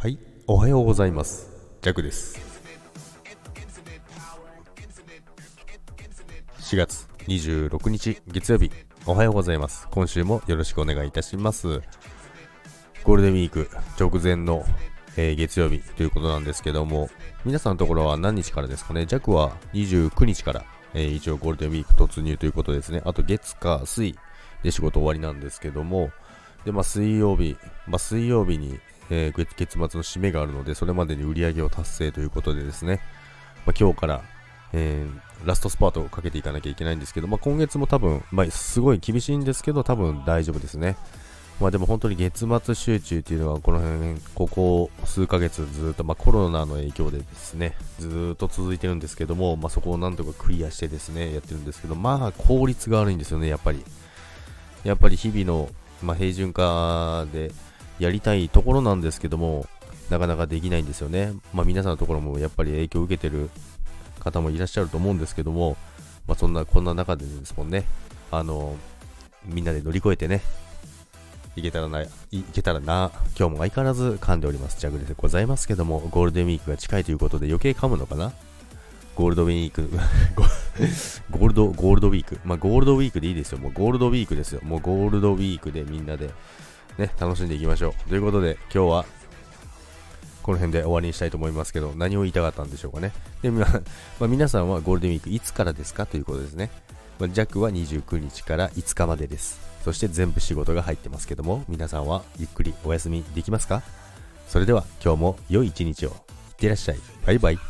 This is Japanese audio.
はい、おはようございます。ジャクです。4月26日月曜日、おはようございます。今週もよろしくお願いいたします。ゴールデンウィーク直前の、えー月曜日ということなんですけども、皆さんのところは何日からですかね？ジャクは29日から、えー一応ゴールデンウィーク突入ということですね。あと月火水で仕事終わりなんですけども、で、まあ水曜日、まあ水曜日に、えー月末の締めがあるので、それまでに売り上げを達成ということでですね、まあ、今日から、えーラストスパートをかけていかなきゃいけないんですけど、まあ、今月も多分、まあ、すごい厳しいんですけど、多分大丈夫ですね。まあでも本当に月末集中っていうのは、この辺、ここ数ヶ月ずっと、まあコロナの影響でですね、ずっと続いてるんですけども、まあそこをなんとかクリアしてですね、やってるんですけど、まあ効率が悪いんですよね、やっぱり。やっぱり日々の、まあ、平準化でやりたいところなんですけども、なかなかできないんですよね。まあ皆さんのところもやっぱり影響を受けてる方もいらっしゃると思うんですけども、まあそんな、こんな中でですもんね、あの、みんなで乗り越えてね、いけたらな、いけたらな、今日も相変わらず噛んでおります。ジャグでございますけども、ゴールデンウィークが近いということで余計噛むのかな？ゴールドウィーク、ゴールド、ゴールドウィーク。まあ、ゴールドウィークでいいですよ。もうゴールドウィークですよ。もうゴールドウィークでみんなでね、楽しんでいきましょう。ということで、今日は、この辺で終わりにしたいと思いますけど、何を言いたかったんでしょうかね。で、まあ、まあ皆さんはゴールデンウィークいつからですか？ということですね。まあ、ジャックは29日から5日までです。そして全部仕事が入ってますけども、皆さんはゆっくりお休みできますか？それでは今日も良い一日を。いってらっしゃい。バイバイ。